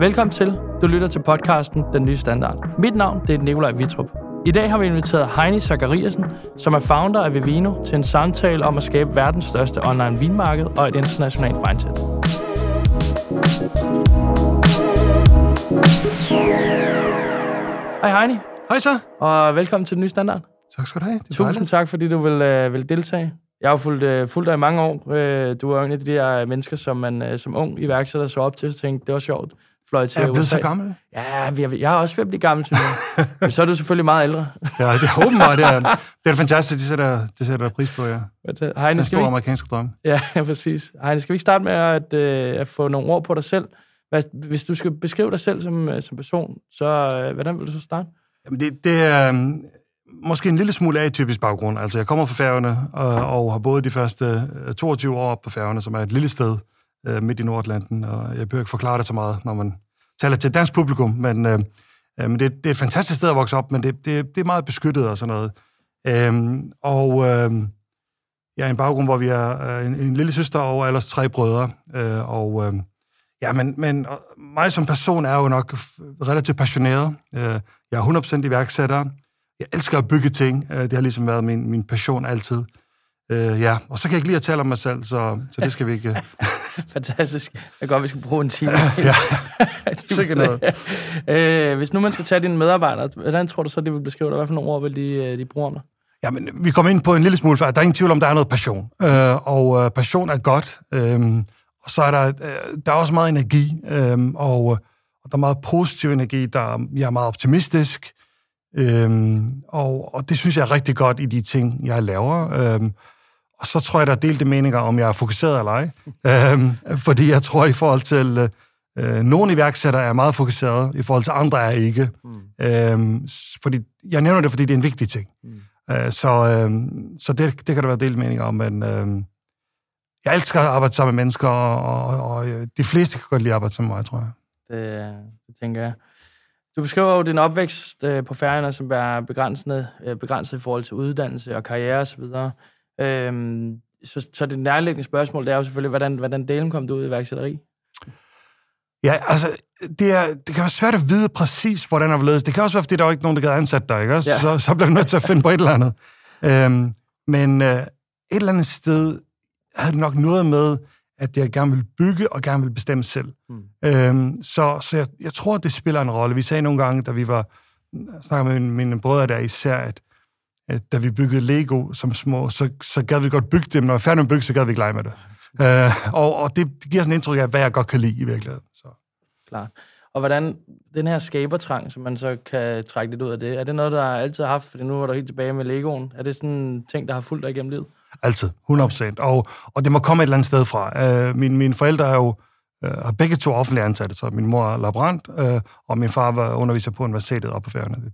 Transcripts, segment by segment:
Velkommen til. Du lytter til podcasten Den Nye Standard. Mit navn det er Nikolaj Vitrup. I dag har vi inviteret Heini Zachariasen, som er founder af Vivino, til en samtale om at skabe verdens største online vinmarked og et internationalt mindset. Hej Heini, Hej så. og velkommen til Den Nye Standard. Tak skal du have. Det Tusind dejligt. tak, fordi du vil, øh, vil deltage. Jeg har jo fulgt, øh, fulgt dig i mange år. Øh, du er en af de der mennesker, som man øh, som ung iværksætter så op til, og tænkte, det var sjovt. Fløj til Er jeg blevet USA. så gammel? Ja, er, jeg er også ved at blive gammel til nu. Men så er du selvfølgelig meget ældre. Ja, det er åbenbart. Det er, det er fantastisk. Det sætter, det sætter jeg pris på, ja. Heine, Den store vi, amerikanske drøm. ja, præcis. Heine, skal vi ikke starte med at, øh, at få nogle ord på dig selv? Hvad, hvis du skal beskrive dig selv som, øh, som person, så øh, hvordan vil du så starte? Jamen, det, det er øhm, måske en lille smule atypisk baggrund. Altså, jeg kommer fra Færøerne og, og har boet de første øh, 22 år på Færøerne, som er et lille sted øh, midt i Nordatlanten. Og jeg behøver ikke forklare det så meget, når man taler til et dansk publikum, men, øh, øh, men det, det er et fantastisk sted at vokse op, men det, det, det er meget beskyttet og sådan noget. Øh, og øh, jeg er en baggrund, hvor vi er øh, en, en lille søster og ellers tre brødre. Øh, og øh, ja, men, men og mig som person er jo nok relativt passioneret. Øh, jeg er 100% iværksætter. Jeg elsker at bygge ting. Øh, det har ligesom været min, min passion altid. Øh, ja, og så kan jeg ikke lide at tale om mig selv, så, så det skal vi ikke... Fantastisk. Det er godt, vi skal bruge en time. ja, sikkert noget. øh, hvis nu man skal tage dine medarbejdere, hvordan tror du så, de vil beskrive dig? Hvad for nogle ord vil de, øh, de bruge om dig? Ja, men vi kommer ind på en lille smule, for der er ingen tvivl om, der er noget passion. Øh, og øh, passion er godt. Øh, og så er der, øh, der er også meget energi, øh, og, og der er meget positiv energi. Der, jeg er meget optimistisk. Øh, og, og det synes jeg er rigtig godt i de ting, jeg laver. Øh, og så tror jeg, der er delte meninger, om jeg er fokuseret eller ej. Øh, fordi jeg tror, i forhold til... Øh, nogle iværksættere er meget fokuseret, i forhold til andre er ikke. Mm. Øh, fordi, jeg nævner det, fordi det er en vigtig ting. Mm. Øh, så øh, så det, det kan der være delt mening om, men øh, jeg elsker at arbejde sammen med mennesker, og, og, og øh, de fleste kan godt lide at arbejde sammen med mig, tror jeg. Det, det tænker jeg. Du beskriver jo din opvækst øh, på færgerne, som er begrænsende, øh, begrænset i forhold til uddannelse og karriere osv. Øhm, så, så det nærliggende spørgsmål, det er jo selvfølgelig, hvordan, hvordan delen kom du ud i iværksætteri? Ja, altså, det, er, det kan være svært at vide præcis, hvordan det ledes. Det kan også være, fordi der er ikke nogen, der kan ansætte dig, ikke? også? Ja. Så, så bliver du nødt til at finde på et eller andet. Øhm, men øh, et eller andet sted havde det nok noget med, at jeg gerne vil bygge og gerne vil bestemme selv. Mm. Øhm, så så jeg, jeg tror, det spiller en rolle. Vi sagde nogle gange, da vi var snakker med mine, mine brødre der især, at da vi byggede Lego som små, så, så gad vi godt bygge dem. Når vi var færdige med at bygge, så gad vi ikke lege med det. Øh, og og det, det giver sådan en indtryk af, hvad jeg godt kan lide i virkeligheden. Så. Klart. Og hvordan den her skabertrang, som man så kan trække lidt ud af det, er det noget, der altid har haft? Fordi nu er du helt tilbage med Legoen. Er det sådan en ting, der har fulgt dig igennem livet? Altid, 100%. Og, og det må komme et eller andet sted fra. Øh, mine, mine forældre er jo øh, har begge to offentlige ansatte, så min mor er laborant, øh, og min far var underviser på universitetet oppe på Færøerne.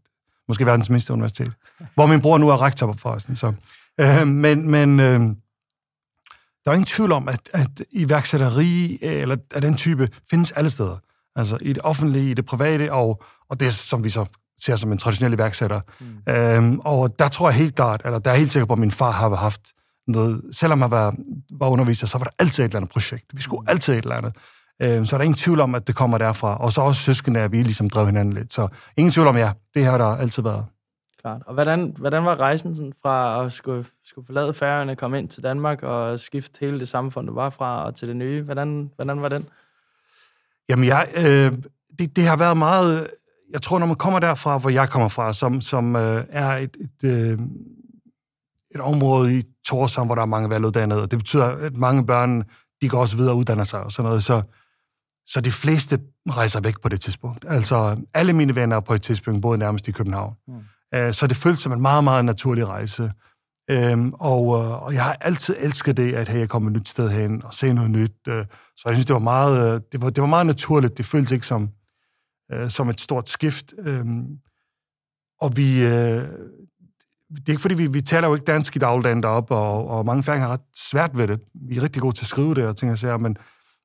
Måske verdens mindste universitet. Hvor min bror nu er rektor på forresten. Så. Øh, men men øh, der er ingen tvivl om, at, at iværksætteri eller af den type findes alle steder. Altså i det offentlige, i det private, og, og det, som vi så ser som en traditionel iværksætter. Mm. Øhm, og der tror jeg helt klart, eller der er helt sikker på, at min far har haft noget, selvom han var, var underviser, så var der altid et eller andet projekt. Vi skulle altid et eller andet. Øhm, så er der ingen tvivl om, at det kommer derfra. Og så også søskende, at vi ligesom drev hinanden lidt. Så ingen tvivl om, ja, det har der altid været. Klart. Og hvordan, hvordan var rejsen sådan fra at skulle, skulle forlade færgerne, komme ind til Danmark og skifte hele det samfund, du var fra, og til det nye? Hvordan, hvordan var den? Jamen, jeg, øh, det, det har været meget... Jeg tror, når man kommer derfra, hvor jeg kommer fra, som, som øh, er et, et, øh, et område i Torshavn, hvor der er mange veluddannede, og det betyder, at mange børn, de går også videre og uddanner sig og sådan noget, så, så de fleste rejser væk på det tidspunkt. Altså, alle mine venner på et tidspunkt boede nærmest i København. Mm. Øh, så det føltes som en meget, meget naturlig rejse. Øhm, og, øh, og jeg har altid elsket det, at hey, jeg kommer et nyt sted hen og se noget nyt. Øh, så jeg synes, det var meget, øh, det var, det var meget naturligt. Det føltes ikke som, øh, som et stort skift. Øhm, og vi... Øh, det er ikke fordi, vi, vi taler jo ikke dansk i dagligdagen deroppe, og, og mange færger har ret svært ved det. Vi er rigtig gode til at skrive det og ting og sager, men,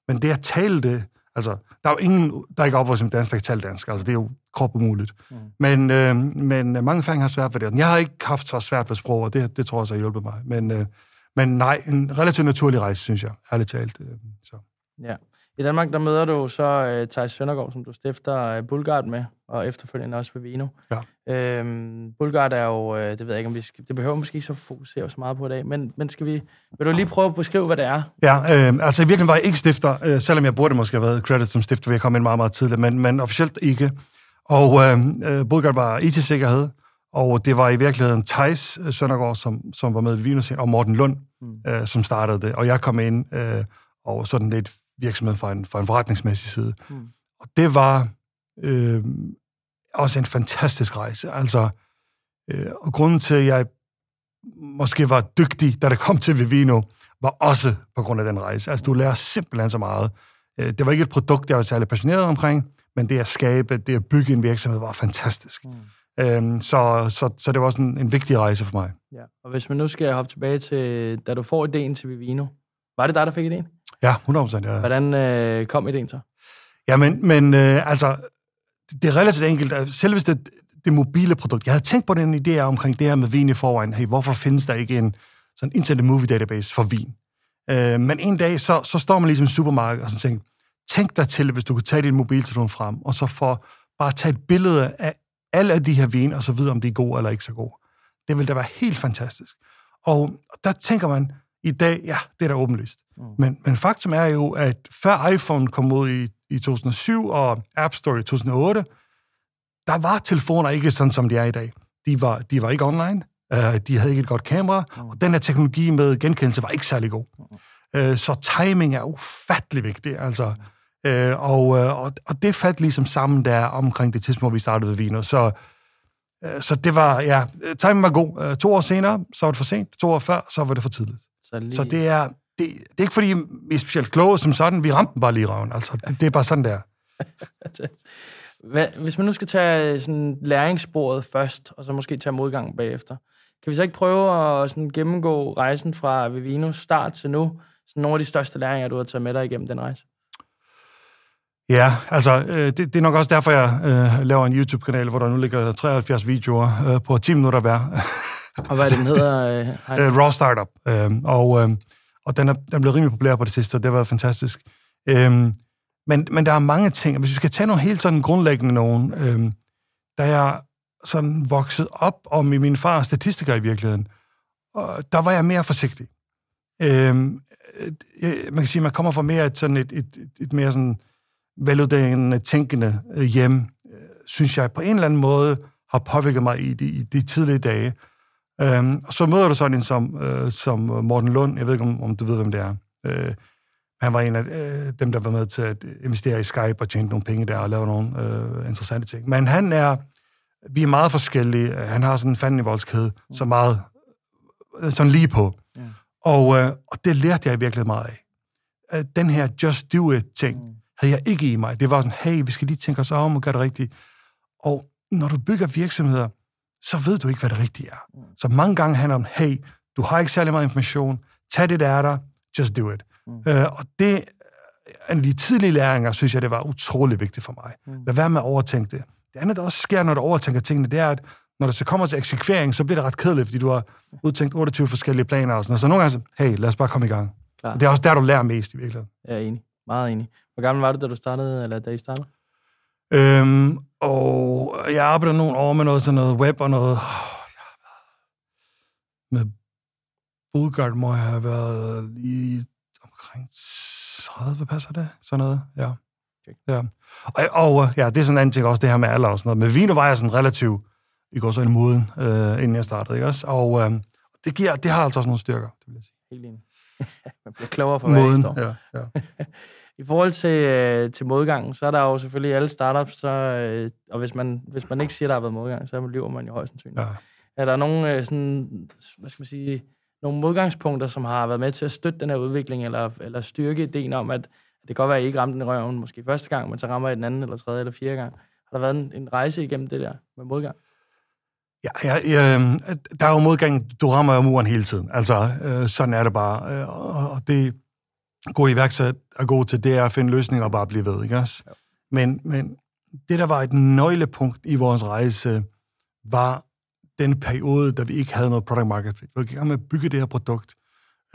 men det at tale det, altså, der er jo ingen, der ikke er opvokset som dansk, der kan tale dansk. Altså, det er jo krop umuligt. Mm. Men, øh, men mange færger har svært ved det. Jeg har ikke haft så svært ved sprog, og det, det tror jeg også har hjulpet mig. Men, øh, men nej, en relativt naturlig rejse, synes jeg, ærligt talt. Øh, så. Ja. I Danmark, der møder du så uh, Thijs Søndergaard, som du stifter uh, Bulgard med, og efterfølgende også ved Vino. Ja. Øhm, Bulgard er jo, uh, det ved jeg ikke, om vi skal, det behøver måske ikke så fokusere så meget på i dag, men, men skal vi, vil du lige prøve at beskrive, hvad det er? Ja, øh, altså i virkeligheden var jeg ikke stifter, øh, selvom jeg burde måske have været credit som stifter, ved jeg komme ind meget, meget tidligt, men, men officielt ikke. Og øh, Bulgard var IT-sikkerhed, og det var i virkeligheden Thijs Søndergaard, som, som var med i Vino, og Morten Lund, mm. øh, som startede det. Og jeg kom ind øh, og sådan lidt virksomhed fra en, fra en forretningsmæssig side. Mm. Og det var øh, også en fantastisk rejse. Altså, øh, og grunden til, at jeg måske var dygtig, da det kom til Vivino, var også på grund af den rejse. Altså, du lærer simpelthen så meget. Øh, det var ikke et produkt, jeg var særlig passioneret omkring, men det at skabe, det at bygge en virksomhed, var fantastisk. Mm. Øhm, så, så, så det var en, en vigtig rejse for mig. Ja. Og hvis man nu skal hoppe tilbage til, da du får ideen til Vivino, var det dig, der fik ideen? Ja, 100%. Ja. Hvordan øh, kom ideen så? Ja, men, men øh, altså, det er relativt enkelt. Selv hvis det, det mobile produkt, jeg havde tænkt på den idé omkring det her med vin i forvejen. Hey, hvorfor findes der ikke en sådan internet movie database for vin? Øh, men en dag, så, så står man ligesom i supermarked og så tænker, tænk dig til, hvis du kunne tage din mobiltelefon frem, og så for bare tage et billede af alle af de her vin, og så videre, om de er gode eller ikke så gode. Det ville da være helt fantastisk. Og der tænker man, i dag, ja, det er da åbenlyst. Mm. Men, men faktum er jo, at før iPhone kom ud i, i 2007 og App Store i 2008, der var telefoner ikke sådan, som de er i dag. De var, de var ikke online, uh, de havde ikke et godt kamera, mm. og den her teknologi med genkendelse var ikke særlig god. Mm. Uh, så timing er ufattelig vigtig, altså. Uh, og, uh, og, og det faldt ligesom sammen der omkring det tidspunkt, hvor vi startede Viner. Så, uh, så det var, ja, timing var god. Uh, to år senere, så var det for sent. To år før, så var det for tidligt. Så, lige... så det, er, det, det er ikke, fordi vi er specielt kloge som sådan. Vi ramte den bare lige i røven. Altså, det, det er bare sådan, der. Hvis man nu skal tage sådan læringssporet først, og så måske tage modgang bagefter, kan vi så ikke prøve at sådan gennemgå rejsen fra Vivinos start til nu? Sådan nogle af de største læringer, du har taget med dig igennem den rejse? Ja, altså, øh, det, det er nok også derfor, jeg øh, laver en YouTube-kanal, hvor der nu ligger 73 videoer øh, på 10 minutter hver. Og hvad er det, den hedder? Uh, Raw Startup. Uh, og uh, og den er, den er blevet rimelig populær på det sidste, og det været fantastisk. Uh, men, men der er mange ting. Hvis vi skal tage nogle helt sådan grundlæggende nogen, uh, da jeg sådan vokset op, og med min far statistiker i virkeligheden, og der var jeg mere forsigtig. Uh, man kan sige, at man kommer fra mere et, sådan et, et, et, et mere sådan veluddannende, tænkende hjem, synes jeg på en eller anden måde har påvirket mig i de, i de tidlige dage. Øhm, og så møder du sådan en som, øh, som Morten Lund. Jeg ved ikke, om, om du ved, hvem det er. Øh, han var en af øh, dem, der var med til at investere i Skype og tjene nogle penge der og lave nogle øh, interessante ting. Men han er... Vi er meget forskellige. Han har sådan en fandenivoldskhed, så meget sådan lige på. Ja. Og, øh, og det lærte jeg virkelig meget af. Øh, den her just do it-ting mm. havde jeg ikke i mig. Det var sådan, hey, vi skal lige tænke os om og gøre det rigtigt. Og når du bygger virksomheder, så ved du ikke, hvad det rigtige er. Så mange gange handler om, hey, du har ikke særlig meget information, tag det, der er der, just do it. Mm. Øh, og det, en af de tidlige læringer, synes jeg, det var utrolig vigtigt for mig. Mm. Lad være med at overtænke det. Det andet, der også sker, når du overtænker tingene, det er, at når det så kommer til eksekvering, så bliver det ret kedeligt, fordi du har udtænkt 28 forskellige planer og sådan noget. Så nogle gange så, hey, lad os bare komme i gang. Klar. det er også der, du lærer mest i virkeligheden. Jeg er enig. Meget enig. Hvor gammel var du, da du startede, eller da I startede? Øhm, og jeg arbejder nogle år med noget sådan noget web og noget... Oh, med Bulgard må jeg have været lige omkring 30, passer det? Sådan noget, ja. Okay. ja. Og, og, ja, det er sådan en anden ting også, det her med alder og sådan noget. Men vino var jeg sådan relativt, i går så en moden, øh, inden jeg startede, ikke også? Og øh, det, giver, det har altså også nogle styrker, det vil jeg sige. Helt enig. Man bliver klogere for hver Moden, ja, ja. I forhold til, øh, til modgangen, så er der jo selvfølgelig alle startups, så, øh, og hvis man, hvis man ikke siger, der har været modgang, så lever man jo højst sandsynligt. Ja. Er der nogle, øh, sådan, hvad skal man sige, nogle modgangspunkter, som har været med til at støtte den her udvikling, eller, eller styrke ideen om, at, at det kan godt være, at I ikke ramte den i røven måske første gang, men så rammer I den anden, eller tredje, eller fjerde gang. Har der været en, en rejse igennem det der med modgang? Ja, ja, ja, der er jo modgang, du rammer jo muren hele tiden. Altså, øh, sådan er det bare. Øh, og det, gode iværksæt er god til, det er at finde løsninger og bare blive ved, ikke også? Ja. Men, men det, der var et nøglepunkt i vores rejse, var den periode, da vi ikke havde noget product market fit. Vi var i gang med at bygge det her produkt,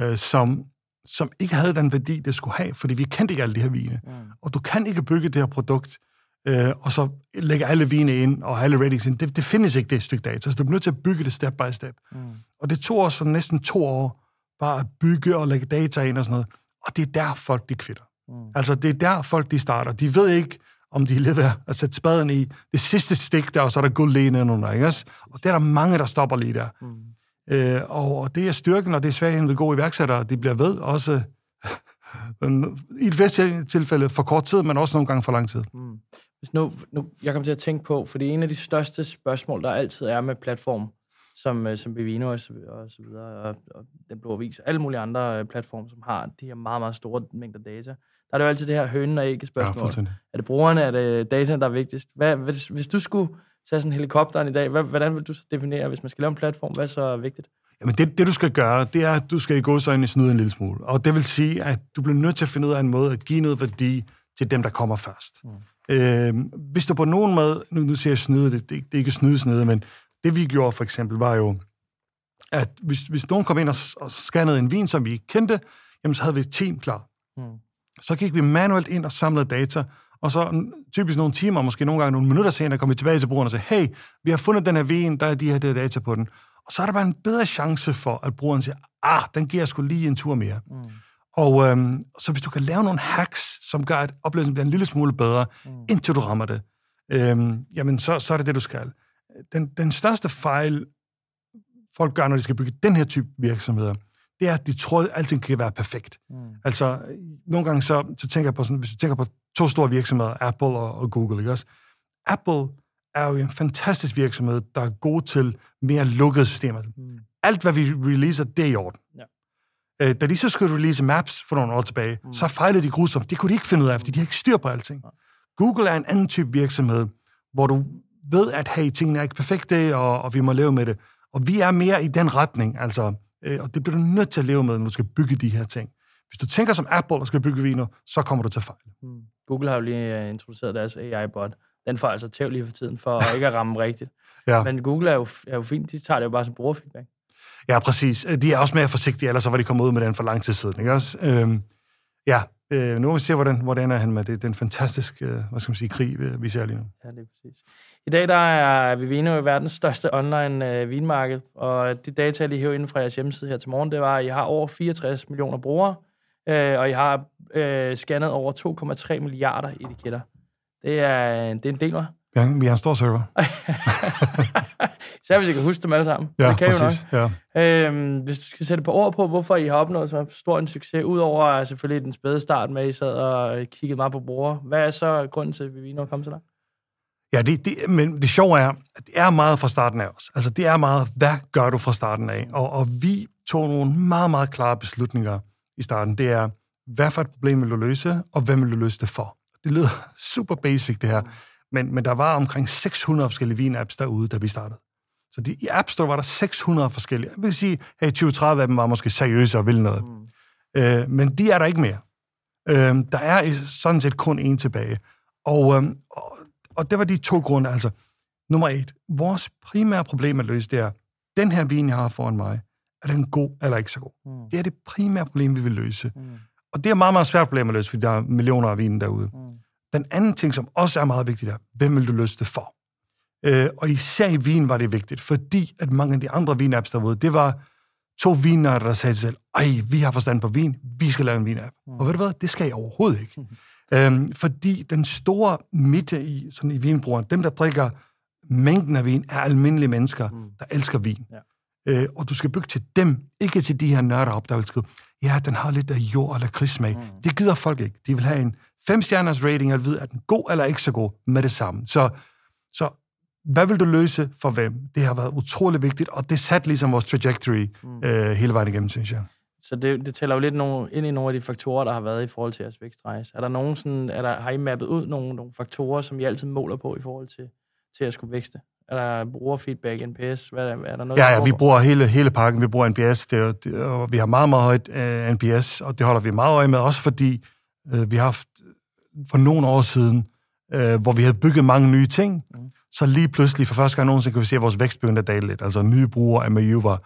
øh, som som ikke havde den værdi, det skulle have, fordi vi kendte ikke alle de her vine. Mm. Og du kan ikke bygge det her produkt, øh, og så lægge alle vine ind og alle ratings ind. Det, det findes ikke, det stykke data. Så du bliver nødt til at bygge det step by step. Mm. Og det tog os næsten to år bare at bygge og lægge data ind og sådan noget. Og det er der, folk de kvitter. Mm. Altså, det er der, folk de starter. De ved ikke, om de er ved at sætte spaden i det sidste stik der, og så er der guld lige nedenunder, ikke også? Og det er der mange, der stopper lige der. Mm. Øh, og det er styrken, og det er svagheden ved gode iværksættere. De bliver ved også i et vist tilfælde for kort tid, men også nogle gange for lang tid. Mm. Hvis nu, nu, jeg kommer til at tænke på, for det er en af de største spørgsmål, der altid er med platform, som, øh, som Bevino og så, og så videre, og, og Den Blå Avis, og alle mulige andre øh, platforme, som har de her meget, meget store mængder data. Der er det jo altid det her hønen og ikke spørgsmål. Ja, er det brugerne, er det data, der er vigtigst? Hvad, hvis, hvis du skulle tage sådan en helikopteren i dag, hvad, hvordan vil du så definere, hvis man skal lave en platform, hvad er så vigtigt? Jamen det, det, du skal gøre, det er, at du skal i gå så ind i snyde en lille smule. Og det vil sige, at du bliver nødt til at finde ud af en måde at give noget værdi til dem, der kommer først. Mm. Øh, hvis du på nogen måde, nu, nu siger jeg snyde, det, det, det er ikke snyde snyde, men det vi gjorde for eksempel, var jo, at hvis, hvis nogen kom ind og, og scannede en vin, som vi ikke kendte, jamen så havde vi et team klar. Mm. Så gik vi manuelt ind og samlede data, og så typisk nogle timer, måske nogle gange nogle minutter senere, kom vi tilbage til brugeren og sagde, hey, vi har fundet den her vin, der er de her data på den. Og så er der bare en bedre chance for, at brugeren siger, ah, den giver sgu lige en tur mere. Mm. Og øhm, så hvis du kan lave nogle hacks, som gør, at oplevelsen bliver en lille smule bedre, mm. indtil du rammer det, øhm, jamen så, så er det det, du skal. Den, den største fejl, folk gør, når de skal bygge den her type virksomheder, det er, at de tror, at alting kan være perfekt. Mm. Altså, nogle gange så, så tænker jeg på sådan, hvis du tænker på to store virksomheder, Apple og, og Google, ikke også? Apple er jo en fantastisk virksomhed, der er god til mere lukkede systemer. Mm. Alt, hvad vi releaser, det er i orden. Ja. Øh, da de så skulle release Maps for nogle år tilbage, mm. så fejlede de grusomt. Det kunne de ikke finde ud af, fordi de har ikke styr på alting. Ja. Google er en anden type virksomhed, hvor du ved, at hey, tingene er ikke perfekte, og, og vi må leve med det. Og vi er mere i den retning, altså, øh, og det bliver du nødt til at leve med, når du skal bygge de her ting. Hvis du tænker som Apple og skal bygge viner, så kommer du til fejl. Mm. Google har jo lige uh, introduceret deres AI-bot. Den får altså tæv lige for tiden, for ikke at ramme rigtigt. ja. Men Google er jo, er jo fint. De tager det jo bare som brugerfeedback. Ja, præcis. De er også mere forsigtige, ellers så var de kommet ud med den for lang tid siden. Ikke også? Øhm, ja, øh, nu må vi se, hvordan, hvordan er han med det. Den fantastiske, øh, hvad skal man sige, krig, øh, vi ser lige nu. Ja, det er præcis. I dag der er Vivino verdens største online øh, vinmarked, og de data, jeg lige hæver inden fra jeres hjemmeside her til morgen, det var, at I har over 64 millioner brugere, øh, og I har øh, scannet over 2,3 milliarder etiketter. Det er, det er en del, hva'? Ja, vi har en stor server. Især hvis I kan huske dem alle sammen. Ja, det kan præcis. Jo nok. Ja. Øhm, hvis du skal sætte på ord på, hvorfor I har opnået så stor en succes, udover selvfølgelig den spæde start med, at I sad og kiggede meget på brugere. Hvad er så grunden til, at vi nu er kommet så langt? Ja, det, det, men det sjove er, at det er meget fra starten af os. Altså, det er meget, hvad gør du fra starten af? Og, og vi tog nogle meget, meget klare beslutninger i starten. Det er, hvad for et problem vil du løse, og hvem vil du løse det for? Det lyder super basic, det her. Men, men der var omkring 600 forskellige vin-apps derude, da vi startede. Så de, i App Store var der 600 forskellige. Jeg vil sige, hey, 20-30 af dem var måske seriøse og ville noget. Mm. Øh, men de er der ikke mere. Øh, der er sådan set kun en tilbage. Og, øh, og, og det var de to grunde. Altså, nummer et, vores primære problem at løse, det er, den her vin, jeg har foran mig, er den god eller ikke så god? Mm. Det er det primære problem, vi vil løse. Mm. Og det er meget, meget svært problem at løse, fordi der er millioner af vin derude. Mm. Den anden ting, som også er meget vigtigt, er, hvem vil du løse det for? Øh, og især i vin var det vigtigt, fordi at mange af de andre vinapps derude, det var to viner, der sagde til selv, ej, vi har forstand på vin, vi skal lave en vinapp. Mm. Og ved du hvad, det skal jeg overhovedet ikke. Mm. Øhm, fordi den store midte i, sådan i vinbrugeren, dem der drikker mængden af vin, er almindelige mennesker, mm. der elsker vin. Ja. Øh, og du skal bygge til dem, ikke til de her nørder op, der vil skrive, ja, den har lidt af jord eller kryddsmag. Mm. Det gider folk ikke. De vil have en fem stjerners rating, og vide, er den god eller ikke så god med det samme. Så, så hvad vil du løse for hvem? Det har været utrolig vigtigt, og det satte ligesom vores trajectory mm. øh, hele vejen igennem, synes jeg. Så det, det tæller jo lidt nogle, ind i nogle af de faktorer, der har været i forhold til jeres vækstrejse. Er der nogen sådan, er der, har I mappet ud nogle, nogle faktorer, som I altid måler på i forhold til, til at skulle vækste? Er der brugerfeedback, NPS? Hvad, er, er der noget, ja, ja, vi bruger hele, hele pakken. Vi bruger NPS, det, det, og vi har meget, meget højt uh, øh, NPS, og det holder vi meget øje med, også fordi uh, vi har haft for nogle år siden, uh, hvor vi havde bygget mange nye ting, mm så lige pludselig, for første gang nogensinde, kan vi se, at vores vækst begyndte at dale lidt. Altså nye brugere af var,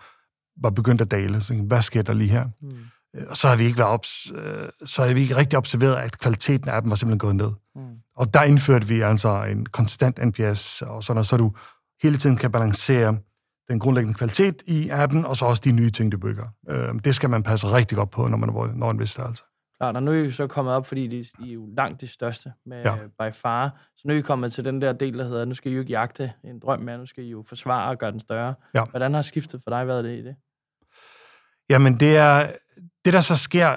var begyndt at dale. Så hvad sker der lige her? øh, og så har vi ikke været ops, øh, så har vi ikke rigtig observeret, at kvaliteten af dem var simpelthen gået ned. Og der indførte vi altså en konstant NPS, og sådan, så du hele tiden kan balancere den grundlæggende kvalitet i appen, og så også de nye ting, du bygger. Øh, det skal man passe rigtig godt på, når man når en vis størrelse. Klart, og nu er I så kommet op, fordi de, de er jo langt de største med ja. by far. Så nu er I kommet til den der del, der hedder, nu skal I jo ikke jagte en drøm mere, nu skal I jo forsvare og gøre den større. Ja. Hvordan har skiftet for dig været det i det? Jamen, det er, det der så sker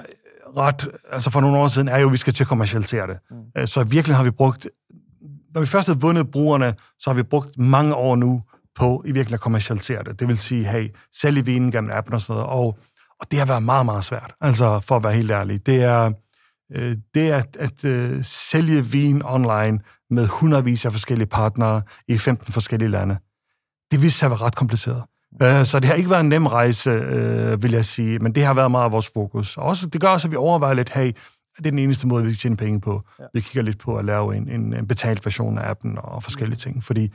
ret, altså for nogle år siden, er jo, at vi skal til at kommercialisere det. Mm. Øh, så virkelig har vi brugt, når vi først har vundet brugerne, så har vi brugt mange år nu på i virkelig at kommercialisere det. Det vil sige, hey, sælge vinen gennem appen og sådan noget, og og det har været meget, meget svært, altså for at være helt ærlig. Det er, øh, det at, at uh, sælge vin online med hundredvis af forskellige partnere i 15 forskellige lande, det viste sig at være ret kompliceret. Uh, så det har ikke været en nem rejse, uh, vil jeg sige, men det har været meget af vores fokus. Og også, det gør også, at vi overvejer lidt, hey, det er den eneste måde, vi kan tjene penge på. Ja. Vi kigger lidt på at lave en, en, en betalt version af appen og forskellige ting, fordi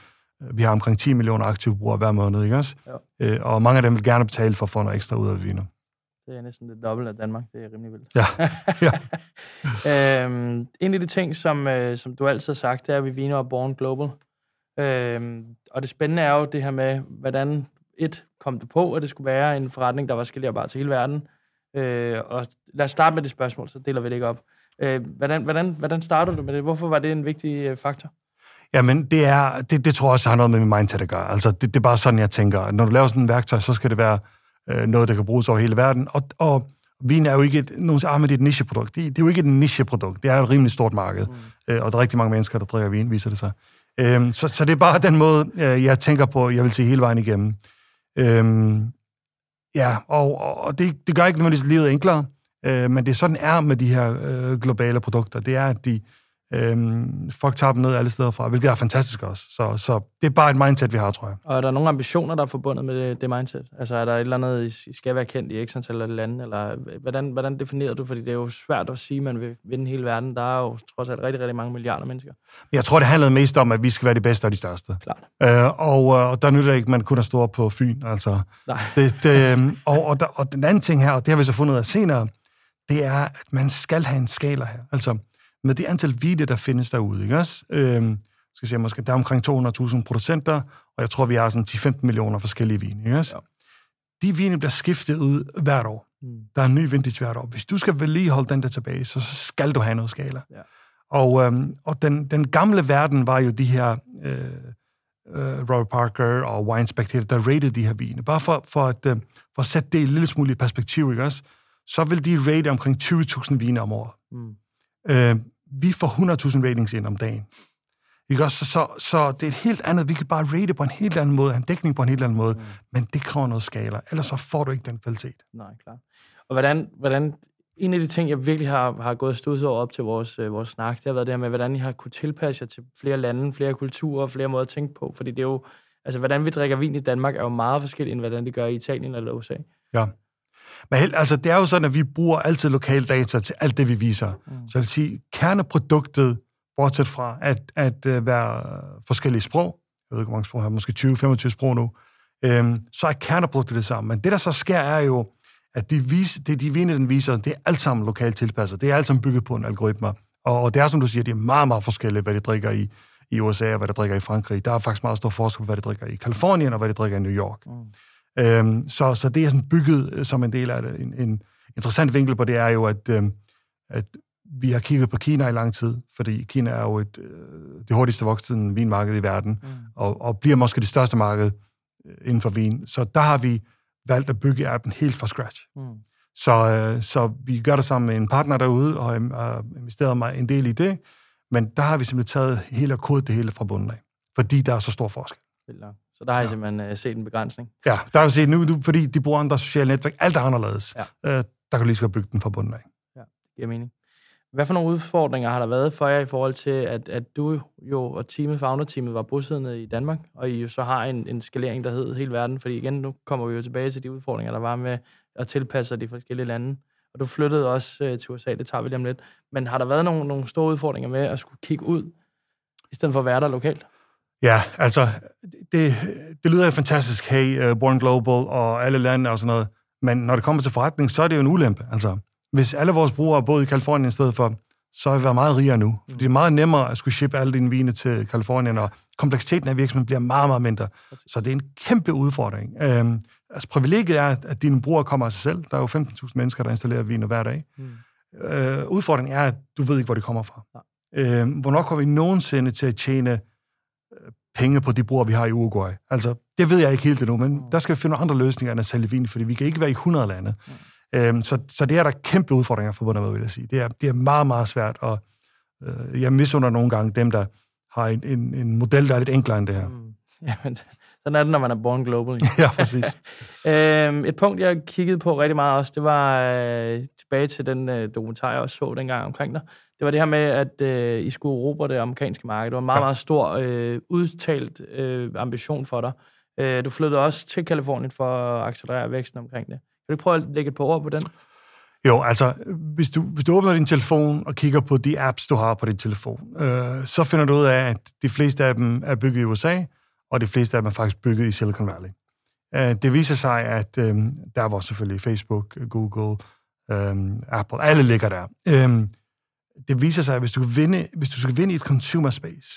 vi har omkring 10 millioner aktive brugere hver måned, ikke også? Ja. Og mange af dem vil gerne betale for at få noget ekstra ud af viner. Det er næsten det dobbelt af Danmark. Det er rimelig vildt. Ja. ja. øhm, en af de ting, som, øh, som du altid har sagt, det er, at vi viner er born global. Øhm, og det spændende er jo det her med, hvordan et kom du på, at det skulle være en forretning, der var skalerbar til hele verden. Øh, og lad os starte med det spørgsmål, så deler vi det ikke op. Øh, hvordan, hvordan, hvordan startede du med det? Hvorfor var det en vigtig øh, faktor? Jamen, det, er, det, det tror jeg også har noget med min mindset at gøre. Altså, det, det er bare sådan, jeg tænker. Når du laver sådan en værktøj, så skal det være øh, noget, der kan bruges over hele verden. Og, og vin er jo ikke et, nogen siger, ah, men det er et nicheprodukt. Det, det er jo ikke et nicheprodukt. Det er et rimelig stort marked. Mm. Øh, og der er rigtig mange mennesker, der drikker vin, viser det sig. Øh, så, så det er bare den måde, øh, jeg tænker på, jeg vil sige hele vejen igennem. Øh, ja, og, og det, det gør ikke nødvendigvis livet enklere, øh, men det er sådan er med de her øh, globale produkter. Det er, at de, Øhm, folk tager dem ned alle steder fra, hvilket er fantastisk også. Så, så det er bare et mindset, vi har, tror jeg. Og er der nogle ambitioner, der er forbundet med det, det mindset? Altså er der et eller andet, I skal være kendt i x antal lande, eller hvordan, hvordan definerer du? Fordi det er jo svært at sige, at man vil vinde hele verden. Der er jo trods alt rigtig, rigtig mange milliarder mennesker. Jeg tror, det handlede mest om, at vi skal være de bedste og de største. Klart. Øh, og, øh, og der nytter ikke, at man kun er stor på Fyn. Altså. Nej. Det, det, øhm, og, og, der, og den anden ting her, og det har vi så fundet ud af senere, det er, at man skal have en skala her. Altså, med det antal vide, der findes derude. Ikke også? Øhm, skal sige, måske, der er omkring 200.000 producenter, og jeg tror, vi har sådan 10-15 millioner forskellige vine. Ikke også? Ja. De vine bliver skiftet ud hvert år. Mm. Der er en ny vintage hvert år. Hvis du skal vedligeholde den der tilbage, så skal du have noget skala. Ja. Og, øhm, og den, den gamle verden var jo de her øh, øh, Robert Parker og Wine Spectator, der rated de her vine. Bare for, for, at, øh, for at sætte det i en lille smule i perspektiv, ikke også? så vil de rate omkring 20.000 vine om året. Mm. Øh, vi får 100.000 ratings ind om dagen. Ikke også? Så, så, så det er et helt andet, vi kan bare rate på en helt anden måde, en dækning på en helt anden måde, mm. men det kræver noget skala, ellers så får du ikke den kvalitet. Nej, klar. Og hvordan, hvordan en af de ting, jeg virkelig har, har gået stået over op til vores, øh, vores snak, det har været det her med, hvordan I har kunne tilpasse jer til flere lande, flere kulturer, flere måder at tænke på. Fordi det er jo, altså hvordan vi drikker vin i Danmark, er jo meget forskelligt, end hvordan de gør i Italien eller USA. Ja. Men altså, det er jo sådan, at vi bruger altid lokale data til alt det, vi viser. Mm. Så jeg vil sige, kerneproduktet, bortset fra at, at uh, være forskellige sprog, jeg ved ikke, hvor mange sprog har, måske 20-25 sprog nu, øhm, så er kerneproduktet det samme. Men det, der så sker, er jo, at de, vis, det, de vine, den viser, det er alt sammen lokalt tilpasset. Det er alt sammen bygget på en algoritme. Og, og det er, som du siger, det er meget, meget forskelligt, hvad de drikker i, i USA og hvad de drikker i Frankrig. Der er faktisk meget stor forskel på, hvad de drikker i Kalifornien og hvad de drikker i New York. Mm. Øhm, så, så det er sådan bygget øh, som en del af det. En, en interessant vinkel på det er jo, at, øhm, at vi har kigget på Kina i lang tid, fordi Kina er jo et, øh, det hurtigste voksende vinmarked i verden, mm. og, og bliver måske det største marked øh, inden for vin. Så der har vi valgt at bygge appen helt fra scratch. Mm. Så, øh, så vi gør det sammen med en partner derude, og har investeret mig en del i det, men der har vi simpelthen taget hele og kodet det hele fra bunden af, fordi der er så stor forskel. Så der har jeg simpelthen uh, set en begrænsning. Ja, der har jeg set nu, nu, fordi de bruger andre sociale netværk, alt er anderledes. Ja. Uh, der kan du lige så bygge den fra bunden af. Ja, det giver mening. Hvad for nogle udfordringer har der været for jer i forhold til, at, at du jo og teamet, founder-teamet, var bosiddende i Danmark, og I jo så har en, en skalering, der hedder hele verden? Fordi igen, nu kommer vi jo tilbage til de udfordringer, der var med at tilpasse de forskellige lande. Og du flyttede også uh, til USA, det tager vi lige om lidt. Men har der været nogle, nogle store udfordringer med at skulle kigge ud, i stedet for at være der lokalt? Ja, altså, det, det lyder jo fantastisk, hey, uh, Born Global og alle lande og sådan noget. Men når det kommer til forretning, så er det jo en ulempe. Altså, hvis alle vores brugere boede i Kalifornien i stedet for, så har vi været meget rigere nu. Mm. Fordi det er meget nemmere at skulle shippe alle dine vine til Kalifornien, og kompleksiteten af virksomheden bliver meget, meget mindre. Så det er en kæmpe udfordring. Øhm, altså, privilegiet er, at dine brugere kommer af sig selv. Der er jo 15.000 mennesker, der installerer vin hver dag. Mm. Øh, udfordringen er, at du ved ikke, hvor det kommer fra. Ja. Øhm, hvornår kommer vi nogensinde til at tjene øh, penge på de brugere, vi har i Uruguay? Altså, det ved jeg ikke helt endnu, men der skal vi finde andre løsninger end at sælge vin, fordi vi kan ikke være i 100 lande. Mm. Øhm, så, så det er der kæmpe udfordringer forbundet med, vil jeg sige. Det er, det er meget, meget svært, og øh, jeg misunder nogle gange dem, der har en, en, en model, der er lidt enklere end det her. Mm. Jamen, sådan er det, når man er born global. ja, præcis. øhm, et punkt, jeg kiggede på rigtig meget også, det var øh, tilbage til den øh, dokumentar, jeg også så dengang omkring dig. Det var det her med, at øh, I skulle erobre det amerikanske marked. Det var en meget, meget stor øh, udtalt øh, ambition for dig. Øh, du flyttede også til Kalifornien for at accelerere væksten omkring det. Kan du prøve at lægge et par ord på den? Jo, altså, hvis du, hvis du åbner din telefon og kigger på de apps, du har på din telefon, øh, så finder du ud af, at de fleste af dem er bygget i USA, og de fleste af dem er faktisk bygget i Silicon Valley. Øh, det viser sig, at øh, der var selvfølgelig Facebook, Google, øh, Apple, alle ligger der. Øh, det viser sig, at hvis du, kan vinde, hvis du skal vinde i et consumer space,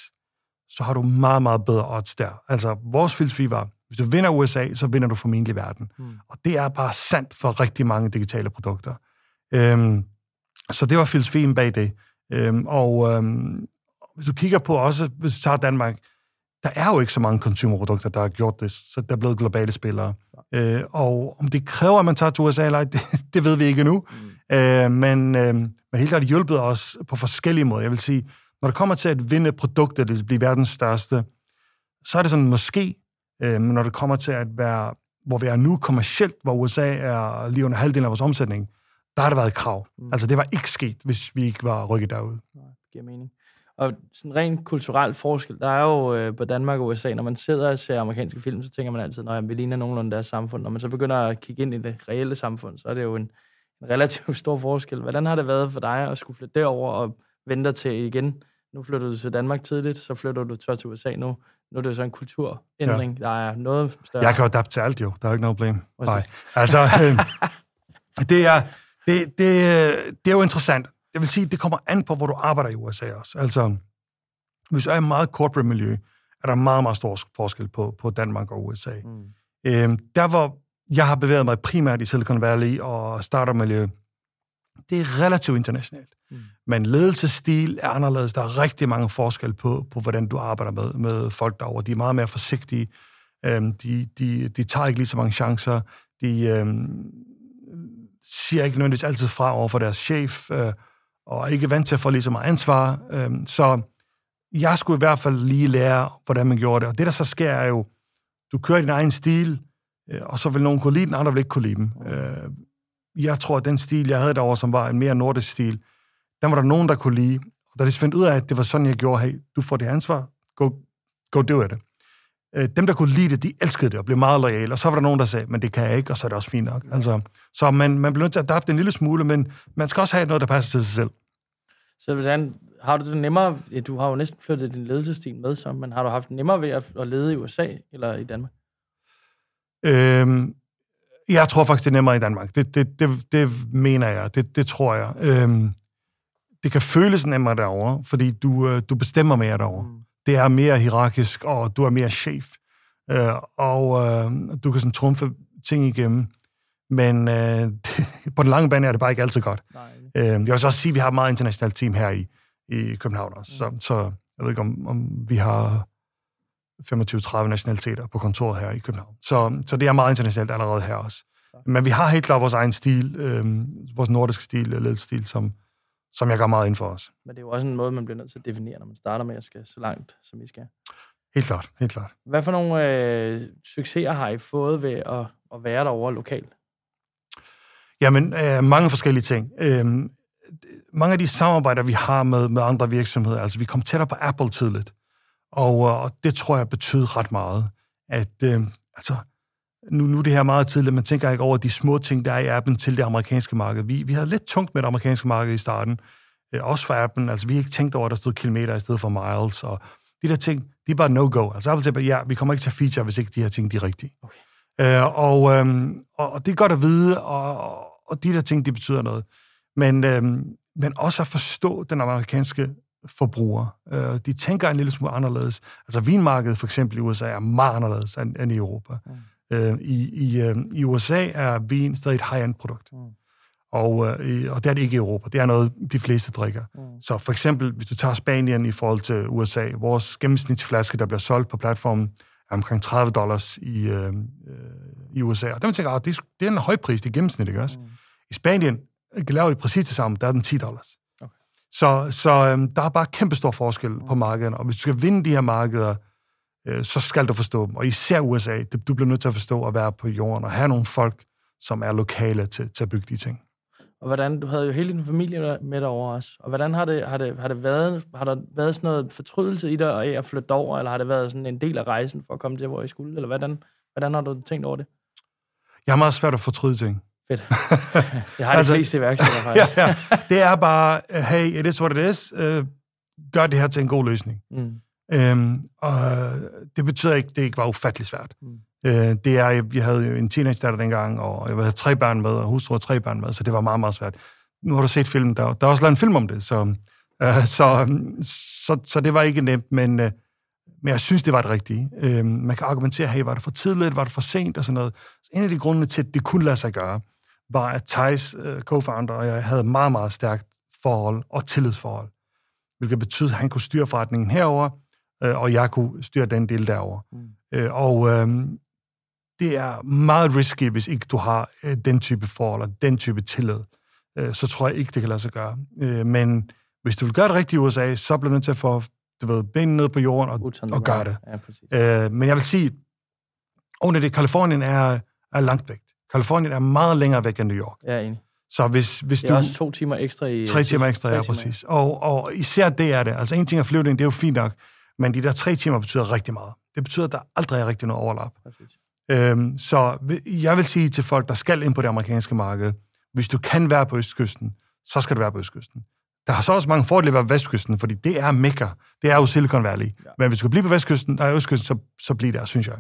så har du meget, meget bedre odds der. Altså, vores filosofi var, hvis du vinder USA, så vinder du formentlig verden. Mm. Og det er bare sandt for rigtig mange digitale produkter. Øhm, så det var filosofien bag det. Øhm, og øhm, hvis du kigger på også, hvis du tager Danmark, der er jo ikke så mange consumerprodukter, der har gjort det, så der er blevet globale spillere. Øh, og om det kræver, at man tager til USA eller ej, det, det ved vi ikke endnu. Mm. Øh, men, øh, men helt klart hjulpet os på forskellige måder. Jeg vil sige, når det kommer til at vinde produkter, det bliver verdens største, så er det sådan måske Øh, men når det kommer til at være, hvor vi er nu kommercielt, hvor USA er lige under halvdelen af vores omsætning, der har det været et krav. Mm. Altså, det var ikke sket, hvis vi ikke var rykket derud. Nej, det giver mening. Og sådan rent kulturel forskel, der er jo øh, på Danmark og USA, når man sidder og ser amerikanske film, så tænker man altid, at vi ligner nogenlunde deres samfund. Når man så begynder at kigge ind i det reelle samfund, så er det jo en, en relativt stor forskel. Hvordan har det været for dig at skulle flytte derover og vente til igen? Nu flytter du til Danmark tidligt, så flytter du til USA nu. Nu er det så en kulturændring, ja. der er noget større. Jeg kan jo adaptere til alt jo, der er jo ikke noget problem. Nej. Altså, øh, det, er, det, det, det er jo interessant. Jeg vil sige, det kommer an på, hvor du arbejder i USA også. Altså, hvis du er i et meget corporate miljø, er der meget, meget stor forskel på, på Danmark og USA. Mm. Øhm, der, hvor jeg har bevæget mig primært i Silicon Valley og startup-miljø, det er relativt internationalt. Mm. Men ledelsesstil er anderledes. Der er rigtig mange forskel på, på hvordan du arbejder med, med folk derovre. De er meget mere forsigtige. Øhm, de, de, de tager ikke lige så mange chancer. De øhm, siger ikke nødvendigvis altid fra over for deres chef, øh, og ikke vant til at få lige så meget ansvar. Øhm, så jeg skulle i hvert fald lige lære, hvordan man gjorde det. Og det, der så sker, er jo, du kører din egen stil, øh, og så vil nogen kunne lide den, andre vil ikke kunne lide dem. Øh, jeg tror, at den stil, jeg havde derovre, som var en mere nordisk stil, den var der nogen, der kunne lide. Og da de fandt ud af, at det var sådan, jeg gjorde, hey, du får det ansvar, go, go do it. Øh, dem, der kunne lide det, de elskede det og blev meget lojale. Og så var der nogen, der sagde, men det kan jeg ikke, og så er det også fint nok. Altså, så man, man bliver nødt til at adapte en lille smule, men man skal også have noget, der passer til sig selv. Så hvordan har du det nemmere? Ja, du har jo næsten flyttet din ledelsesstil med, så, men har du haft nemmere ved at, at lede i USA eller i Danmark? Øhm, jeg tror faktisk, det er nemmere i Danmark. Det, det, det, det mener jeg. Det, det tror jeg. Øhm, det kan føles nemmere derovre, fordi du, øh, du bestemmer mere derovre. Mm. Det er mere hierarkisk, og du er mere chef. Øh, og øh, du kan sådan trumfe ting igennem. Men øh, på den lange bane er det bare ikke altid godt. Øh, jeg vil så også sige, at vi har et meget internationalt team her i, i København også. Mm. Så, så jeg ved ikke, om, om vi har 25-30 nationaliteter på kontoret her i København. Så, så det er meget internationalt allerede her også. Men vi har helt klart vores egen stil, øh, vores nordiske stil, ledelsestil, som, som jeg gør meget ind for os. Men det er jo også en måde, man bliver nødt til at definere, når man starter med at skal så langt, som I skal. Helt klart, helt klart. Hvad for nogle øh, succeser har I fået ved at, at være derovre lokalt? Jamen, øh, mange forskellige ting. Øh, mange af de samarbejder, vi har med, med andre virksomheder, altså vi kom tættere på Apple tidligt, og, øh, og det tror jeg betød ret meget, at øh, altså, nu, nu er det her meget tidligt, man tænker ikke over de små ting, der er i appen til det amerikanske marked. Vi, vi havde lidt tungt med det amerikanske marked i starten, øh, også for appen. Altså, vi har ikke tænkt over, at der stod kilometer i stedet for miles, og de der ting, de er bare no-go. Altså, Apple siger ja, vi kommer ikke til at feature, hvis ikke de her ting de er rigtige. Okay. Øh, og, øh, Og, det er godt at vide, og, og de der ting, de betyder noget. Men, øhm, men også at forstå den amerikanske forbruger. Øh, de tænker en lille smule anderledes. Altså vinmarkedet for eksempel i USA er meget anderledes end, end i Europa. Mm. Øh, i, i, øh, I USA er vin stadig et high-end produkt. Mm. Og, øh, og det er det ikke i Europa. Det er noget, de fleste drikker. Mm. Så for eksempel, hvis du tager Spanien i forhold til USA, vores gennemsnitsflaske, der bliver solgt på platformen, er omkring 30 dollars i, øh, øh i USA. Og der man tænker, at det, er, det er en høj pris, det er gennemsnit, ikke også? Mm. I Spanien laver vi præcis det samme, der er den 10 dollars. Okay. Så, så øhm, der er bare kæmpe stor forskel mm. på markederne, og hvis du skal vinde de her markeder, øh, så skal du forstå dem. Og især USA, det, du bliver nødt til at forstå at være på jorden, og have nogle folk, som er lokale til, til at bygge de ting. Og hvordan, du havde jo hele din familie med dig over os, og hvordan har det, har det, har det været, har der været sådan noget fortrydelse i dig af at flytte over, eller har det været sådan en del af rejsen for at komme til, hvor I skulle, eller hvordan, hvordan har du tænkt over det? Jeg har meget svært at fortryde ting. Fedt. Jeg har altså, de fleste iværksættere, faktisk. ja, ja. Det er bare, hey, it is what it is. Uh, gør det her til en god løsning. Mm. Um, og det betyder ikke, det ikke var ufattelig svært. Mm. Uh, det er, vi havde jo en teenage datter dengang, og jeg havde tre børn med, og hustru og tre børn med, så det var meget, meget svært. Nu har du set filmen, der, der er også lavet en film om det, så, uh, så, så, så det var ikke nemt, men, uh, men jeg synes, det var det rigtige. Uh, man kan argumentere, hey, var det for tidligt, var det for sent, og sådan noget. Så en af de grunde til, at det kunne lade sig gøre, var, at Thijs, uh, co-founder, og jeg havde meget, meget stærkt forhold og tillidsforhold. Hvilket betød, at han kunne styre forretningen herover, uh, og jeg kunne styre den del derover. Mm. Uh, og uh, det er meget risky, hvis ikke du har uh, den type forhold og den type tillid. Uh, så tror jeg ikke, det kan lade sig gøre. Uh, men hvis du vil gøre det rigtigt i USA, så bliver du nødt til at få du ved, benene ned på jorden og, og gøre det. Ja, uh, men jeg vil sige, oven det, Kalifornien er, er langt væk. Kalifornien er meget længere væk end New York. Ja, enig. Så hvis, hvis det er du, også to timer ekstra i... Tre timer ekstra, ja, præcis. Og, og især det er det. Altså en ting er flyvning, det er jo fint nok, men de der tre timer betyder rigtig meget. Det betyder, at der aldrig er rigtig noget overlap. Præcis. Øhm, så jeg vil sige til folk, der skal ind på det amerikanske marked, hvis du kan være på Østkysten, så skal du være på Østkysten. Der har så også mange fordele ved Vestkysten, fordi det er Mekka. Det er jo Silicon Valley. Ja. Men hvis du skal blive på Vestkysten, der er Østkysten, så, så bliver det, synes jeg.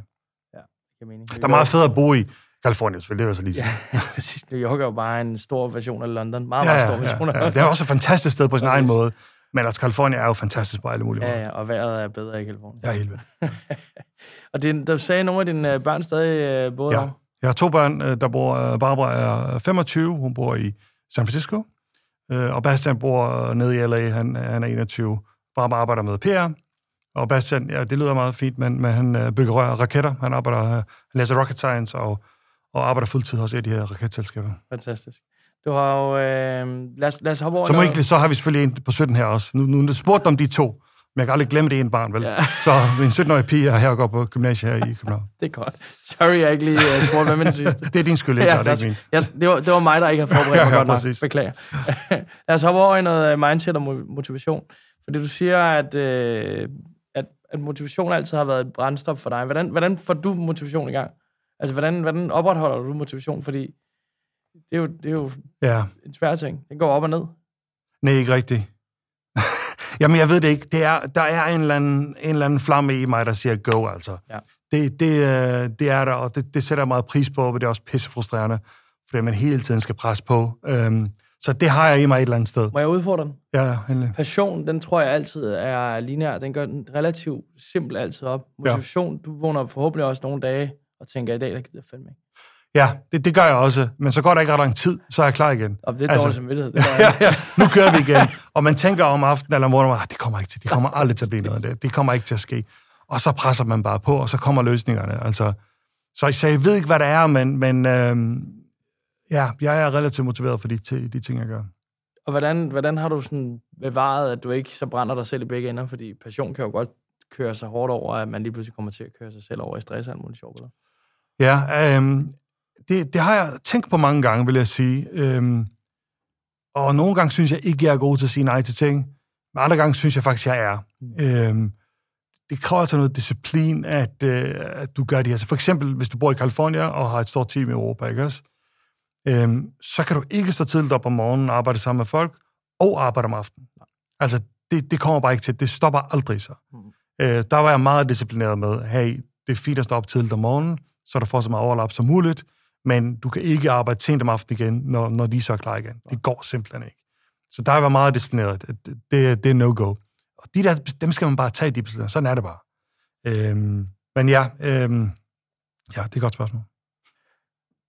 Ja, jeg mener. Der er meget fedt at bo i. California selvfølgelig, det vil så lige sige. Ja, præcis. New York er jo bare en stor version af London. Meget, ja, meget stor version af ja, ja. Det er også et fantastisk sted på sin egen måde. Men altså, California er jo fantastisk på alle mulige måder. Ja, ja, og vejret er bedre i Californien. Ja, helt vildt. og din, du sagde, nogle af dine øh, børn stadig øh, bor ja. Jeg har to børn, øh, der bor... Barbara er 25, hun bor i San Francisco. Og Bastian bor nede i LA, han, han er 21. Barbara arbejder med PR. Og Bastian, ja, det lyder meget fint, men, men han bygger raketter. Han arbejder, han læser rocket science og og arbejder fuldtid hos et af de her raketselskaber. Fantastisk. Du har jo... Øh, lad, os, lad os hoppe over... Så, må ikke, så har vi selvfølgelig en på 17 her også. Nu, nu spurgte om de to, men jeg kan aldrig glemme det ene barn, vel? Ja. Så en 17-årig pige er her og går på gymnasiet her i København. det er godt. Sorry, jeg ikke lige uh, spurgte, hvad den sidste. det er din skyld, ikke? Ja, det, er ikke min. Jeg, det, var, det var mig, der ikke har forberedt mig ja, godt nok. Beklager. lad os hoppe over i noget mindset og motivation. Fordi du siger, at, øh, at, at motivation altid har været et brændstof for dig. Hvordan, hvordan får du motivation i gang? Altså, hvordan, hvordan opretholder du motivation? Fordi det er jo, det er jo ja. en svær ting. Den går op og ned. Nej, ikke rigtigt. Jamen, jeg ved det ikke. Det er, der er en eller, anden, en eller anden flamme i mig, der siger go, altså. Ja. Det, det, øh, det er der, og det, det sætter jeg meget pris på, og det er også pissefrustrerende, fordi man hele tiden skal presse på. Um, så det har jeg i mig et eller andet sted. Må jeg udfordre den? Ja, endelig. Passion, den tror jeg altid er lineær. Den gør den relativt simpel altid op. Motivation, ja. du vågner forhåbentlig også nogle dage og tænker, i dag, der gider jeg fandme ikke. Ja, det, det gør jeg også. Men så går der ikke ret lang tid, så er jeg klar igen. Og det er altså, dårligt samvittighed. Det ja, ja, nu kører vi igen. Og man tænker om aftenen eller morgenen, ah, det kommer ikke til, det kommer aldrig til at blive noget af det. Det kommer ikke til at ske. Og så presser man bare på, og så kommer løsningerne. Altså, så, så jeg ved ikke, hvad det er, men, men øhm, ja, jeg er relativt motiveret for de, de ting, jeg gør. Og hvordan, hvordan har du sådan bevaret, at du ikke så brænder dig selv i begge ender? Fordi passion kan jo godt køre sig hårdt over, at man lige pludselig kommer til at køre sig selv over i stress og alt muligt sjovt. Eller? Ja, øhm, det, det har jeg tænkt på mange gange, vil jeg sige. Øhm, og nogle gange synes jeg ikke, jeg er god til at sige nej til ting. Men andre gange synes jeg faktisk, jeg er. Mm. Øhm, det kræver altså noget disciplin, at, øh, at du gør det her. Så for eksempel, hvis du bor i Kalifornien og har et stort team i Europa, ikke også? Øhm, så kan du ikke stå tidligt op om morgenen og arbejde sammen med folk, og arbejde om aftenen. Altså, det, det kommer bare ikke til. Det stopper aldrig så. Mm. Øh, der var jeg meget disciplineret med, hey, det er fint at stå op tidligt om morgenen, så der får så meget overlap som muligt, men du kan ikke arbejde sent om aftenen igen, når, når de så er klar igen. Det går simpelthen ikke. Så der var meget disciplineret. Det, det, det er no-go. Og de der, dem skal man bare tage, de beslutninger. Sådan er det bare. Øhm, men ja, øhm, ja, det er et godt spørgsmål.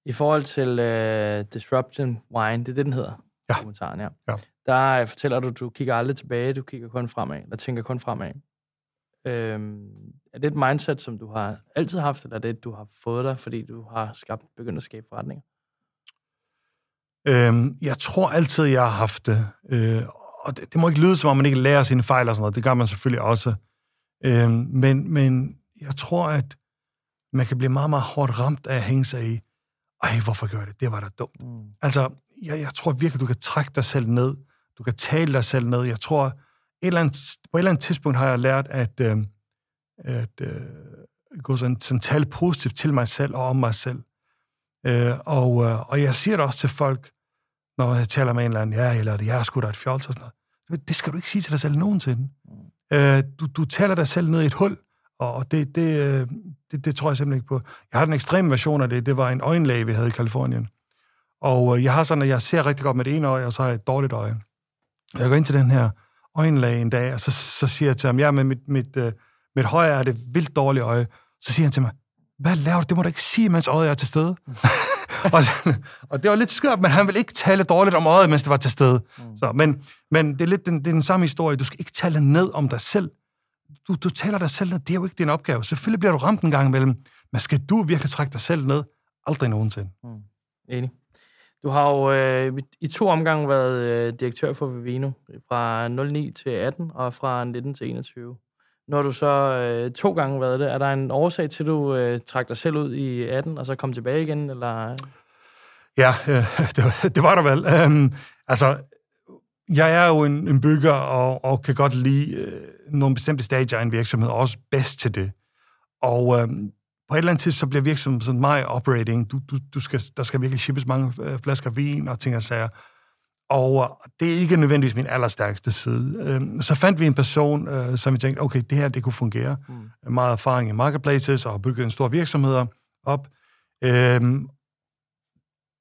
I forhold til uh, Disruption Wine, det er det, den hedder? Ja. Kommentaren, ja. Ja. Der øh, fortæller du, du kigger aldrig tilbage, du kigger kun fremad, der tænker kun fremad. Øhm, er det et mindset, som du har altid haft, eller er det et, du har fået dig, fordi du har skabt, begyndt at skabe forretninger? Øhm, jeg tror altid, jeg har haft det. Øh, og det, det må ikke lyde, som om man ikke lærer sine fejl og sådan noget. Det gør man selvfølgelig også. Øhm, men, men jeg tror, at man kan blive meget, meget hårdt ramt af at hænge sig i, ej, hvorfor gør jeg det? Det var da dumt. Mm. Altså, jeg, jeg tror virkelig, du kan trække dig selv ned. Du kan tale dig selv ned. Jeg tror, et eller andet, på et eller andet tidspunkt har jeg lært, at, øh, at øh, gå sådan, sådan tale positivt til mig selv og om mig selv. Øh, og, øh, og jeg siger det også til folk, når jeg taler med en eller anden, ja, eller jeg er sgu da et fjols og sådan noget. Det skal du ikke sige til dig selv nogensinde. Mm. Øh, du, du taler dig selv ned i et hul, og det, det, øh, det, det tror jeg simpelthen ikke på. Jeg har den ekstreme version af det. Det var en øjenlæge, vi havde i Kalifornien. Og øh, jeg har sådan, at jeg ser rigtig godt med det ene øje, og så har jeg et dårligt øje. Jeg går ind til den her øjenlæge en dag, og så, så siger jeg til ham, ja, men mit, mit, uh, mit højre er det vildt dårlige øje. Så siger han til mig, hvad laver du? Det må du ikke sige, mens øjet er til stede. og, og det var lidt skørt, men han vil ikke tale dårligt om øjet, mens det var til stede. Mm. Så, men, men det er lidt den, det er den samme historie. Du skal ikke tale ned om dig selv. Du, du taler dig selv ned. Det er jo ikke din opgave. Selvfølgelig bliver du ramt en gang imellem, men skal du virkelig trække dig selv ned? Aldrig nogensinde. Mm. Enig. Du har jo øh, i to omgange været øh, direktør for Vivino, fra 09 til 18 og fra 19 til 21. Når du så øh, to gange været det, er der en årsag til, at du øh, trak dig selv ud i 18 og så kom tilbage igen? Eller? Ja, øh, det, var, det var der vel. Øhm, altså, jeg er jo en, en bygger og, og kan godt lide øh, nogle bestemte stadier af en virksomhed, og også bedst til det. Og øh, på et eller andet tidspunkt, så bliver virksomheden sådan meget operating. Du, du, du skal, der skal virkelig shippes mange øh, flasker vin og ting og sager. Og øh, det er ikke nødvendigvis min allerstærkeste side. Øh, så fandt vi en person, øh, som vi tænkte, okay, det her, det kunne fungere. Mm. Meget erfaring i marketplaces og bygget en stor virksomhed op. Øh,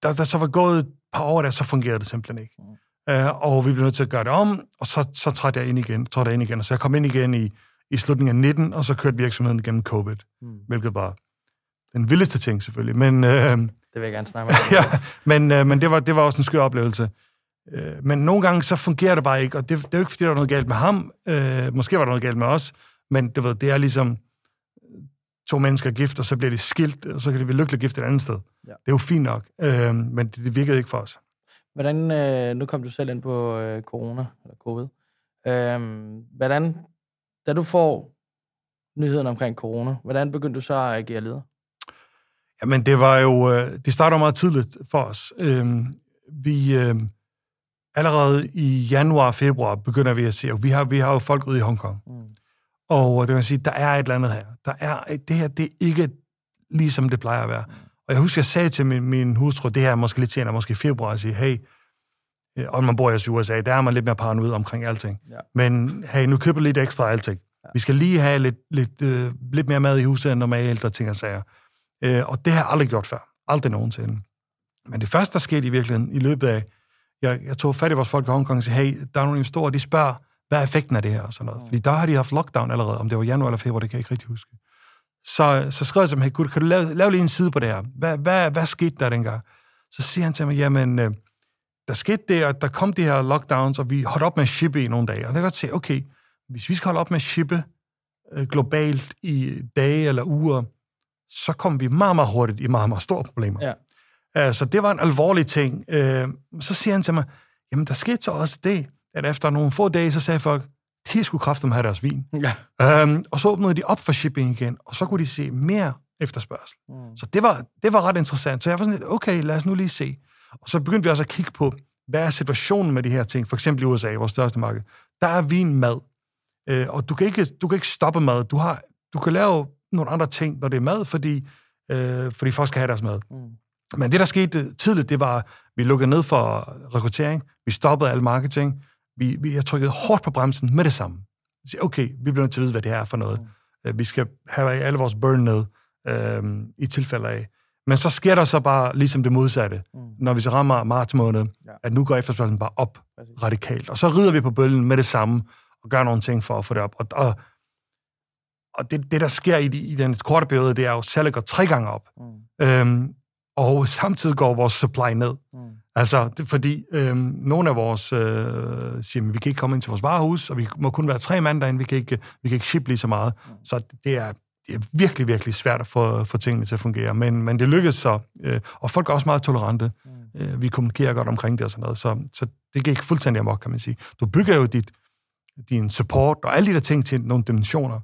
der, der så var gået et par år der, så fungerede det simpelthen ikke. Mm. Øh, og vi blev nødt til at gøre det om, og så, så trådte jeg ind igen, trådte jeg ind igen. Så jeg kom ind igen i, i slutningen af 19, og så kørte virksomheden gennem COVID, mm. hvilket var den vildeste ting selvfølgelig. Men, øh, det vil jeg gerne snakke med ja, men, øh, men det, var, det var også en skør oplevelse. Øh, men nogle gange så fungerer det bare ikke, og det, det er jo ikke, fordi der var noget galt med ham. Øh, måske var der noget galt med os, men det, ved, det er ligesom to mennesker gift, og så bliver de skilt, og så kan de blive lykkeligt gift et andet sted. Ja. Det er jo fint nok, øh, men det, det virkede ikke for os. Hvordan, øh, nu kom du selv ind på øh, corona, eller covid. Øh, hvordan, da du får nyheden omkring corona, hvordan begyndte du så at agere leder? Jamen, det var jo, øh, det starter meget tidligt for os. Øh, vi, øh, allerede i januar og februar begynder vi at se, og vi har, vi har jo folk ude i Hongkong. Mm. Og det vil sige, der er et eller andet her. Der er, det her, det er ikke ligesom det plejer at være. Mm. Og jeg husker, jeg sagde til min, min hustru, det her er måske lidt senere, måske i februar, at sige, hey, øh, og man bor i USA, der er man lidt mere paranoid omkring alting. Ja. Men hey, nu køber lidt ekstra alting. Ja. Vi skal lige have lidt, lidt, øh, lidt mere mad i huset end normalt, og ting og sager. Øh, og det har jeg aldrig gjort før. Aldrig nogensinde. Men det første, der skete i virkeligheden, i løbet af, jeg, jeg tog fat i vores folk i Hongkong og sagde, hey, der er nogle investorer, de spørger, hvad er effekten af det her? Og sådan noget. Mm. Fordi der har de haft lockdown allerede, om det var januar eller februar, det kan jeg ikke rigtig huske. Så, så skrev jeg til ham, hey, kan du lave, lave lige en side på det her? Hvad, hvad, hvad skete der dengang? Så siger han til mig, jamen, øh, der skete det, at der kom de her lockdowns, og vi holdt op med at shippe i nogle dage. Og jeg kan godt se, okay, hvis vi skal holde op med at shippe øh, globalt i dage eller uger, så kommer vi meget, meget hurtigt i meget, meget store problemer. Ja. Uh, så det var en alvorlig ting. Uh, så siger han til mig, jamen der skete så også det, at efter nogle få dage, så sagde folk, de skulle kraftigt have deres vin. Ja. Um, og så åbnede de op for shipping igen, og så kunne de se mere efterspørgsel. Mm. Så det var, det var ret interessant. Så jeg var sådan lidt, okay, lad os nu lige se. Og så begyndte vi også at kigge på, hvad er situationen med de her ting? For eksempel i USA, vores største marked. Der er vin mad. Uh, og du kan, ikke, du kan ikke stoppe mad. Du, har, du kan lave nogle andre ting, når det er mad, fordi, uh, fordi folk skal have deres mad. Mm. Men det, der skete tidligt, det var, at vi lukkede ned for rekruttering. Vi stoppede al marketing vi, vi har trykket hårdt på bremsen med det samme. Så, okay, vi bliver nødt til at vide, hvad det er for noget. Mm. Øh, vi skal have alle vores burn ned, øh, i tilfælde af. Men så sker der så bare ligesom det modsatte, mm. når vi så rammer marts måned, ja. at nu går efterspørgselen bare op Præcis. radikalt. Og så rider vi på bølgen med det samme, og gør nogle ting for at få det op. Og, og, og det, det, der sker i, i den korte periode, det er jo, salget går tre gange op. Mm. Øhm, og samtidig går vores supply ned. Mm. Altså, det, fordi øhm, nogle af vores øh, siger, vi kan ikke komme ind til vores varehus, og vi må kun være tre mand derinde, vi kan ikke, vi kan ikke ship lige så meget. Mm. Så det er, det er virkelig, virkelig svært at få, få tingene til at fungere. Men, men det lykkedes så, øh, og folk er også meget tolerante. Mm. Øh, vi kommunikerer godt omkring det og sådan noget, så, så det gik fuldstændig amok, kan man sige. Du bygger jo dit, din support og alle de der ting til nogle dimensioner,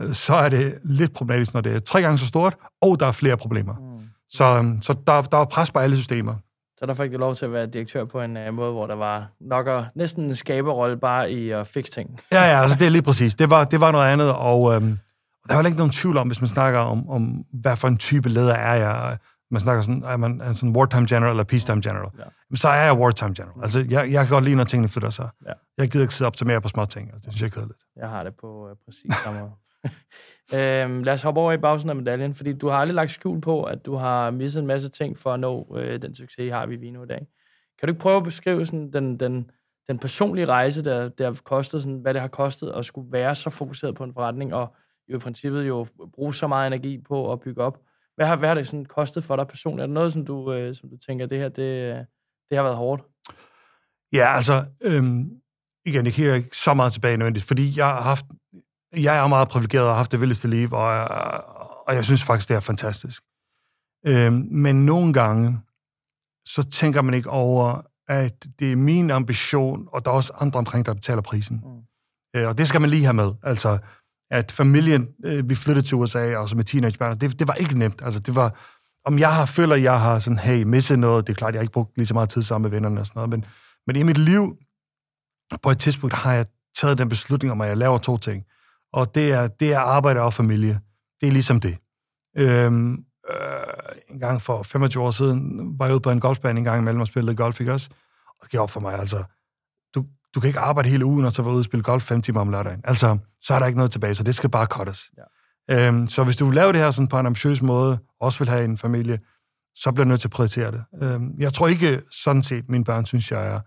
øh, så er det lidt problematisk, når det er tre gange så stort, og der er flere problemer. Mm. Så, så der, der er pres på alle systemer. Så der fik du lov til at være direktør på en uh, måde, hvor der var nok og, næsten en skaberrolle bare i at fikse ting. Ja, ja, altså det er lige præcis. Det var, det var noget andet, og øhm, der er jo ikke nogen tvivl om, hvis man snakker om, om hvad for en type leder er jeg. Man snakker sådan, er man er sådan wartime general eller peacetime general. Ja. Så er jeg wartime general. Altså, jeg, jeg kan godt lide, når tingene flytter sig. Ja. Jeg gider ikke sidde op til mere på små ting. Altså, det synes jeg er kedeligt. Jeg har det på uh, præcis samme måde. øhm, lad os hoppe over i bagsiden af medaljen, fordi du har aldrig lagt skjul på, at du har misset en masse ting for at nå øh, den succes, I har vi Vino i dag. Kan du ikke prøve at beskrive sådan, den, den, den personlige rejse, der, der har kostet, sådan, hvad det har kostet at skulle være så fokuseret på en forretning, og jo i princippet jo bruge så meget energi på at bygge op. Hvad har, hvad har det sådan kostet for dig personligt? Er det noget, som du, øh, som du tænker, det her, det, det har været hårdt? Ja, altså, øhm, igen, jeg kigger ikke så meget tilbage nødvendigt, fordi jeg har haft jeg er meget privilegeret og har haft det vildeste liv, og, og jeg synes faktisk, det er fantastisk. Øhm, men nogle gange, så tænker man ikke over, at det er min ambition, og der er også andre omkring, der betaler prisen. Mm. Øh, og det skal man lige have med. Altså, at familien, øh, vi flyttede til USA, og så med teenagebørn, det, det var ikke nemt. Altså, det var, om jeg har, føler, jeg har sådan, hey, misset noget, det er klart, jeg har ikke brugt lige så meget tid sammen med vennerne og sådan noget, men, men i mit liv, på et tidspunkt, har jeg taget den beslutning om, at jeg laver to ting og det er, det er arbejde og familie. Det er ligesom det. Øhm, øh, en gang for 25 år siden var jeg ude på en golfbane en gang imellem og spillede golf, ikke også? Og det gik op for mig, altså, du, kan ikke arbejde hele ugen, og så være ude og spille golf fem timer om lørdagen. Altså, så er der ikke noget tilbage, så det skal bare cuttes. Ja. Øhm, så hvis du vil lave det her sådan på en ambitiøs måde, også vil have en familie, så bliver du nødt til at prioritere det. Øhm, jeg tror ikke sådan set, mine børn synes, jeg er,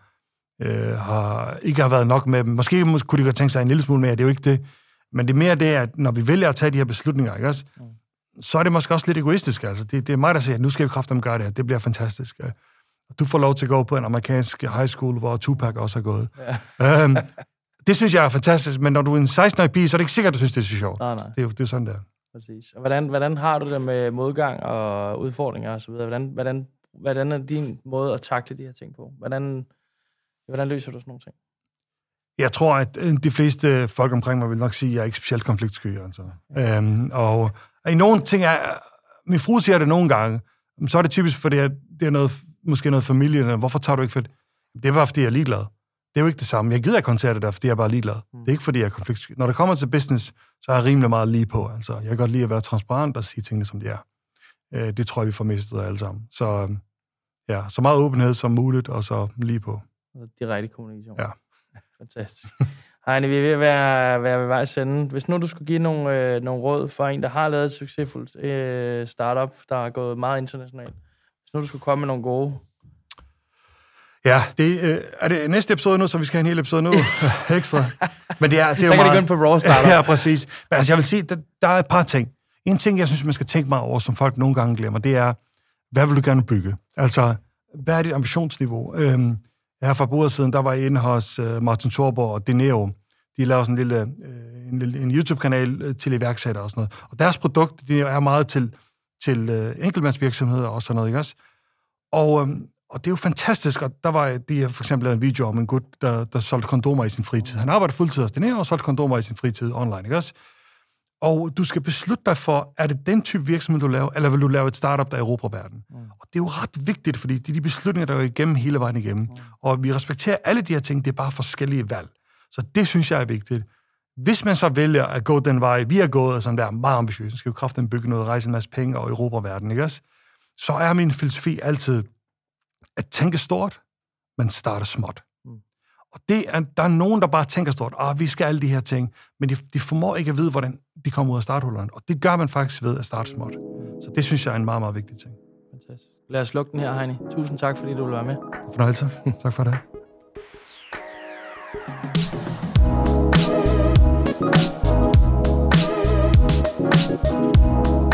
øh, har, ikke har været nok med dem. Måske kunne de godt tænke sig en lille smule mere, det er jo ikke det. Men det er mere det, at når vi vælger at tage de her beslutninger, ikke også? Mm. så er det måske også lidt egoistisk. Altså. Det, det er mig, der siger, at nu skal vi kraftigt gøre det her. Det bliver fantastisk. Du får lov til at gå på en amerikansk high school, hvor Tupac også har gået. Ja. øhm, det synes jeg er fantastisk, men når du er en 16-årig pige, så er det ikke sikkert, at du synes, det er så sjovt. Nej, nej. Det, er, det er sådan, der. Præcis. Og hvordan, hvordan har du det med modgang og udfordringer osv.? Hvordan, hvordan, hvordan er din måde at takle de her ting på? Hvordan, hvordan løser du sådan nogle ting? Jeg tror, at øh, de fleste folk omkring mig vil nok sige, at jeg er ikke specielt konfliktsky. Altså. Ja. Øhm, og i nogle ting er... Min fru siger det nogle gange, så er det typisk, fordi det er noget, måske noget familie. Hvorfor tager du ikke for det? Det er bare, fordi jeg er ligeglad. Det er jo ikke det samme. Jeg gider ikke det der, fordi jeg er bare ligeglad. Mm. Det er ikke, fordi jeg er konfliktsky. Når det kommer til business, så er jeg rimelig meget lige på. Altså, jeg kan godt lide at være transparent og sige tingene, som de er. Øh, det tror jeg, vi får mistet alle sammen. Så øhm, ja, så meget åbenhed som muligt, og så lige på. Direkte kommunikation. Ja. Fantastisk. Heine, vi er ved at være, være ved vej sende. Hvis nu du skulle give nogle, øh, nogle råd for en, der har lavet et succesfuldt øh, startup, der er gået meget internationalt. Nu du skulle komme med nogle gode... Ja, det, øh, er det næste episode nu, så vi skal have en hel episode nu ekstra. Men det er, det er jo meget... kan på Raw Startup. ja, præcis. Men altså, jeg vil sige, der, der er et par ting. En ting, jeg synes, man skal tænke meget over, som folk nogle gange glemmer, det er, hvad vil du gerne bygge? Altså, hvad er dit ambitionsniveau? Øhm, her for bordet siden, der var jeg inde hos uh, Martin Thorborg og Deneo. De laver sådan en lille, uh, en, lille, en YouTube-kanal uh, til iværksættere og sådan noget. Og deres produkt, det er meget til, til uh, enkeltmandsvirksomheder og sådan noget, ikke også? Og, um, og det er jo fantastisk, og der var de for eksempel en video om en gut, der, der solgte kondomer i sin fritid. Han arbejdede fuldtid hos Deneo og solgte kondomer i sin fritid online, ikke også? Og du skal beslutte dig for, er det den type virksomhed, du laver, eller vil du lave et startup, der er Europa-verden? Mm. Og det er jo ret vigtigt, fordi det er de beslutninger, der er igennem hele vejen igennem. Mm. Og vi respekterer alle de her ting, det er bare forskellige valg. Så det synes jeg er vigtigt. Hvis man så vælger at gå den vej, vi har gået, og som der er meget ambitiøst, skal jo kraften bygge noget, rejse en masse penge og Europa-verden, ikke også? Så er min filosofi altid at tænke stort, men starte småt. Og det er, der er nogen, der bare tænker stort, at vi skal alle de her ting, men de, de formår ikke at vide, hvordan de kommer ud af starthullerne. Og det gør man faktisk ved at starte småt. Så det synes jeg er en meget, meget vigtig ting. Fantastisk. Lad os slukke den her, Heini. Tusind tak, fordi du ville være med. Fornøjelse. tak for det. Thank